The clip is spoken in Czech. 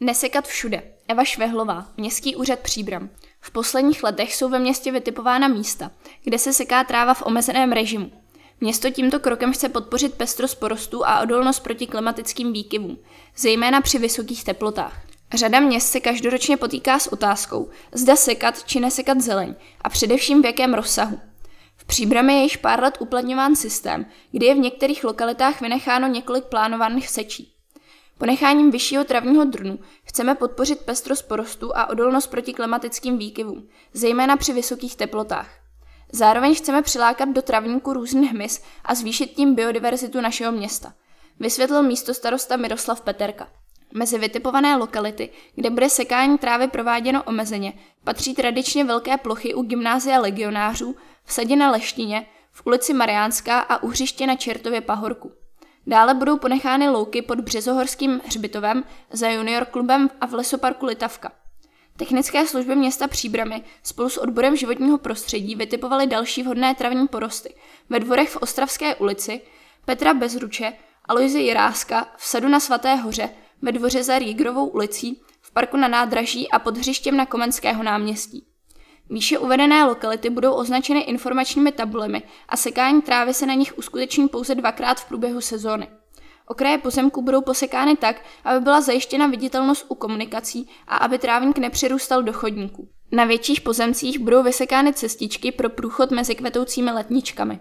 Nesekat všude. Eva Švehlová, Městský úřad Příbram. V posledních letech jsou ve městě vytipována místa, kde se seká tráva v omezeném režimu. Město tímto krokem chce podpořit pestrost porostů a odolnost proti klimatickým výkyvům, zejména při vysokých teplotách. Řada měst se každoročně potýká s otázkou, zda sekat či nesekat zeleň a především v jakém rozsahu. V Příbrami je již pár let uplatňován systém, kdy je v některých lokalitách vynecháno několik plánovaných sečí. Ponecháním vyššího travního drnu chceme podpořit pestrost porostů a odolnost proti klimatickým výkyvům, zejména při vysokých teplotách. Zároveň chceme přilákat do travníku různý hmyz a zvýšit tím biodiverzitu našeho města, vysvětlil místo starosta Miroslav Peterka. Mezi vytipované lokality, kde bude sekání trávy prováděno omezeně, patří tradičně velké plochy u gymnázia legionářů, v sadě na Leštině, v ulici Mariánská a u hřiště na Čertově pahorku. Dále budou ponechány louky pod Březohorským hřbitovem za junior klubem a v lesoparku Litavka. Technické služby města Příbramy spolu s odborem životního prostředí vytipovaly další vhodné travní porosty ve dvorech v Ostravské ulici, Petra Bezruče, Aloise Jiráska, v sadu na Svaté hoře, ve dvoře za Rígrovou ulicí, v parku na nádraží a pod hřištěm na Komenského náměstí. Výše uvedené lokality budou označeny informačními tabulemi a sekání trávy se na nich uskuteční pouze dvakrát v průběhu sezóny. Okraje pozemku budou posekány tak, aby byla zajištěna viditelnost u komunikací a aby trávník nepřirůstal do chodníků. Na větších pozemcích budou vysekány cestičky pro průchod mezi kvetoucími letničkami.